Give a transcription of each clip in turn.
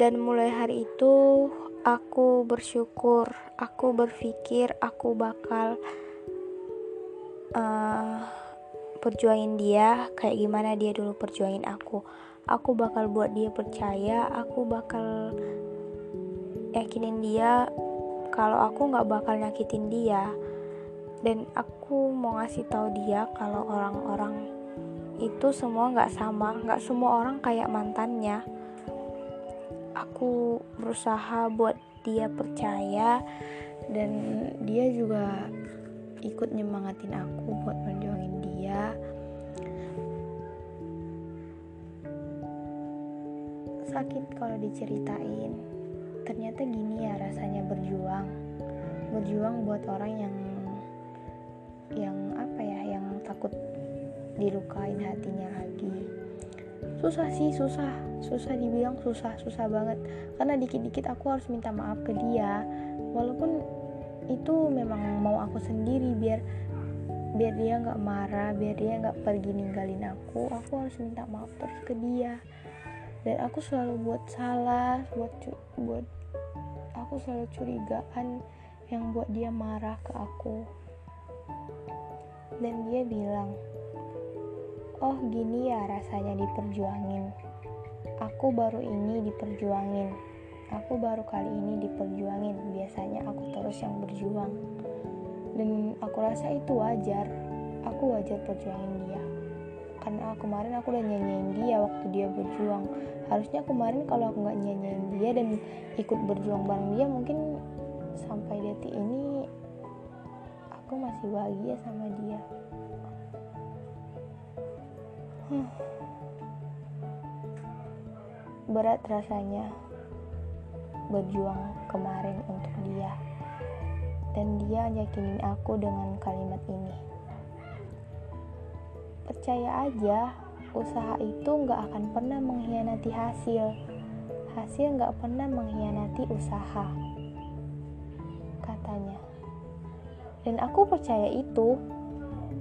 dan mulai hari itu aku bersyukur aku berpikir aku bakal uh, perjuangin dia kayak gimana dia dulu perjuangin aku. Aku bakal buat dia percaya aku bakal yakinin dia kalau aku nggak bakal nyakitin dia. Dan aku mau ngasih tahu dia kalau orang-orang itu semua nggak sama nggak semua orang kayak mantannya aku berusaha buat dia percaya dan dia juga ikut nyemangatin aku buat menjuangin dia. Sakit kalau diceritain. Ternyata gini ya rasanya berjuang. Berjuang buat orang yang yang apa ya yang takut dilukain hatinya lagi. Susah sih susah susah dibilang susah susah banget. Karena dikit-dikit aku harus minta maaf ke dia. Walaupun itu memang mau aku sendiri biar biar dia nggak marah biar dia nggak pergi ninggalin aku aku harus minta maaf terus ke dia. Dan aku selalu buat salah buat buat aku selalu curigaan yang buat dia marah ke aku. Dan dia bilang oh gini ya rasanya diperjuangin aku baru ini diperjuangin. Aku baru kali ini diperjuangin. Biasanya aku terus yang berjuang. Dan aku rasa itu wajar. Aku wajar perjuangin dia. Karena kemarin aku udah nyanyiin dia waktu dia berjuang. Harusnya kemarin kalau aku nggak nyanyiin dia dan ikut berjuang bareng dia mungkin sampai detik ini aku masih bahagia sama dia. Hmm. Berat rasanya berjuang kemarin untuk dia. Dan dia yakinin aku dengan kalimat ini. Percaya aja usaha itu nggak akan pernah mengkhianati hasil. Hasil nggak pernah mengkhianati usaha katanya. Dan aku percaya itu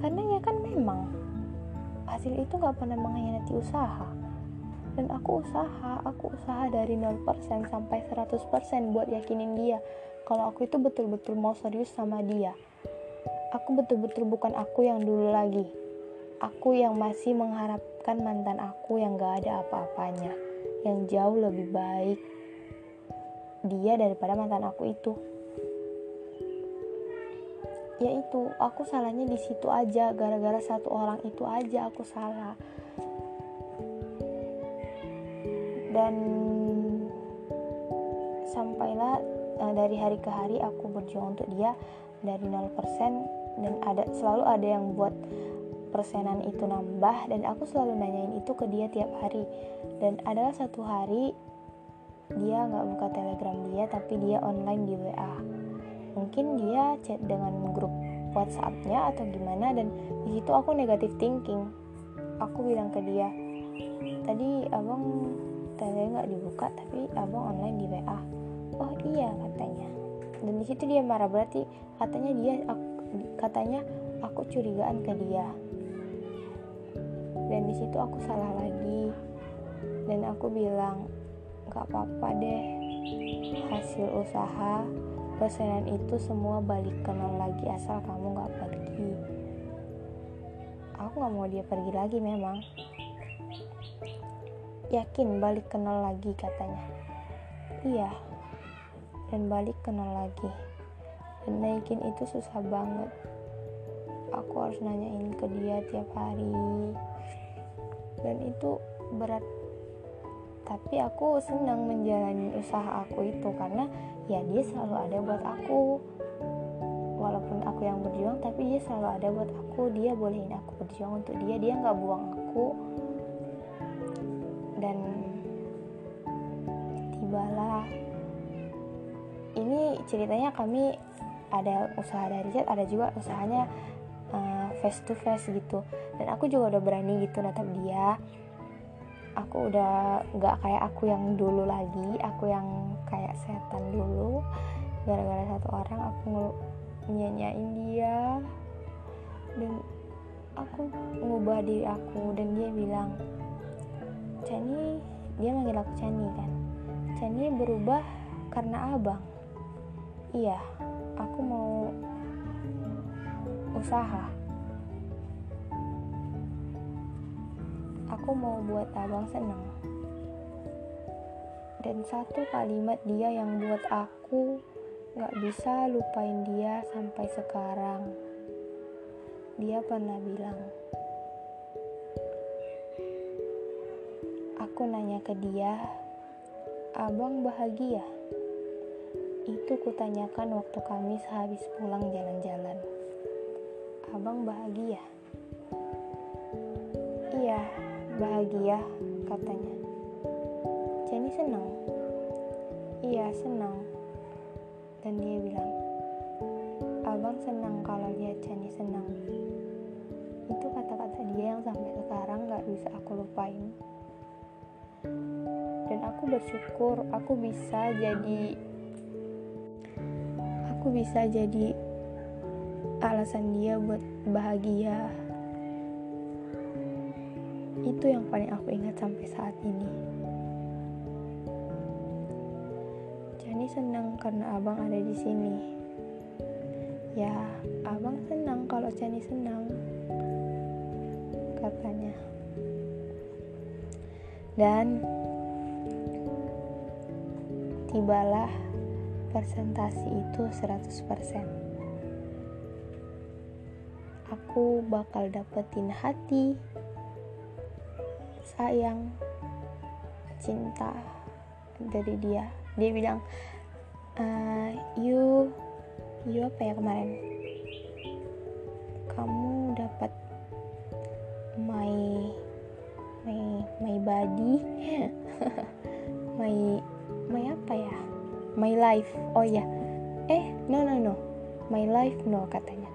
karena ya kan memang hasil itu nggak pernah mengkhianati usaha dan aku usaha aku usaha dari 0% sampai 100% buat yakinin dia. Kalau aku itu betul-betul mau serius sama dia. Aku betul-betul bukan aku yang dulu lagi. Aku yang masih mengharapkan mantan aku yang gak ada apa-apanya. Yang jauh lebih baik dia daripada mantan aku itu. Ya itu aku salahnya di situ aja. Gara-gara satu orang itu aja aku salah dan sampailah uh, dari hari ke hari aku berjuang untuk dia dari 0% dan ada selalu ada yang buat persenan itu nambah. Dan aku selalu nanyain itu ke dia tiap hari. Dan adalah satu hari dia nggak buka telegram dia tapi dia online di WA mungkin dia chat dengan grup WhatsAppnya atau gimana dan di situ aku negatif thinking. Aku bilang ke dia tadi abang tele nggak dibuka tapi abang online di WA oh iya katanya. Dan di situ dia marah berarti katanya dia aku, katanya aku curigaan ke dia. Dan di situ aku salah lagi. Dan aku bilang nggak apa-apa deh hasil usaha pesanan itu semua balik ke nol lagi asal kamu nggak pergi. Aku nggak mau dia pergi lagi memang yakin balik ke nol lagi katanya. Iya. Dan balik ke nol lagi. Dan naikin itu susah banget. Aku harus nanyain ke dia tiap hari. Dan itu berat. Tapi aku senang menjalani usaha aku itu karena ya dia selalu ada buat aku. Walaupun aku yang berjuang tapi dia selalu ada buat aku. Dia bolehin aku berjuang untuk dia. Dia nggak buang aku dan tibalah ini ceritanya kami ada usaha dari chat ada juga usahanya uh, face to face gitu. Dan aku juga udah berani gitu natap dia. Aku udah nggak kayak aku yang dulu lagi aku yang kayak setan dulu. Gara-gara satu orang aku nyanyain dia. Dan aku ngubah diri aku dan dia bilang Chani dia manggil aku Chani kan. Chani berubah karena abang. Iya aku mau usaha. Aku mau buat abang senang. Dan satu kalimat dia yang buat aku gak bisa lupain dia sampai sekarang. Dia pernah bilang aku nanya ke dia abang bahagia? Itu kutanyakan waktu kami sehabis pulang jalan-jalan. Abang bahagia? Iya bahagia katanya. Jenny senang. Iya senang dan dia bilang. Abang senang kalau lihat Jenny senang. Itu kata-kata dia yang sampai sekarang gak bisa aku lupain dan aku bersyukur aku bisa jadi aku bisa jadi alasan dia buat bahagia. Itu yang paling aku ingat sampai saat ini. Jani senang karena abang ada di sini. Ya abang senang kalau Jani senang dan tibalah presentasi itu 100% aku bakal dapetin hati sayang cinta dari dia. Dia bilang uh, you you apa ya kemarin body my my apa ya? My life. Oh ya eh no no no. My life no katanya.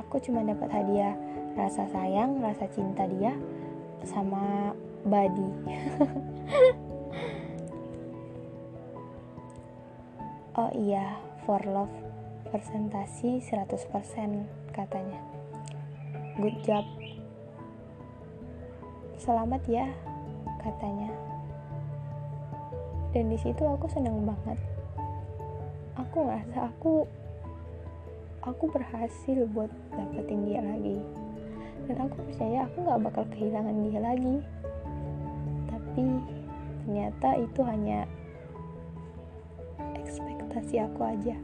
Aku cuma dapat hadiah rasa sayang rasa cinta dia sama body. Oh iya for love presentasi 100% katanya. Good job. Selamat ya katanya. Dan di situ aku senang banget. Aku ngerasa aku aku berhasil buat dapetin dia lagi. Dan aku percaya aku nggak bakal kehilangan dia lagi. Tapi ternyata itu hanya ekspektasi aku aja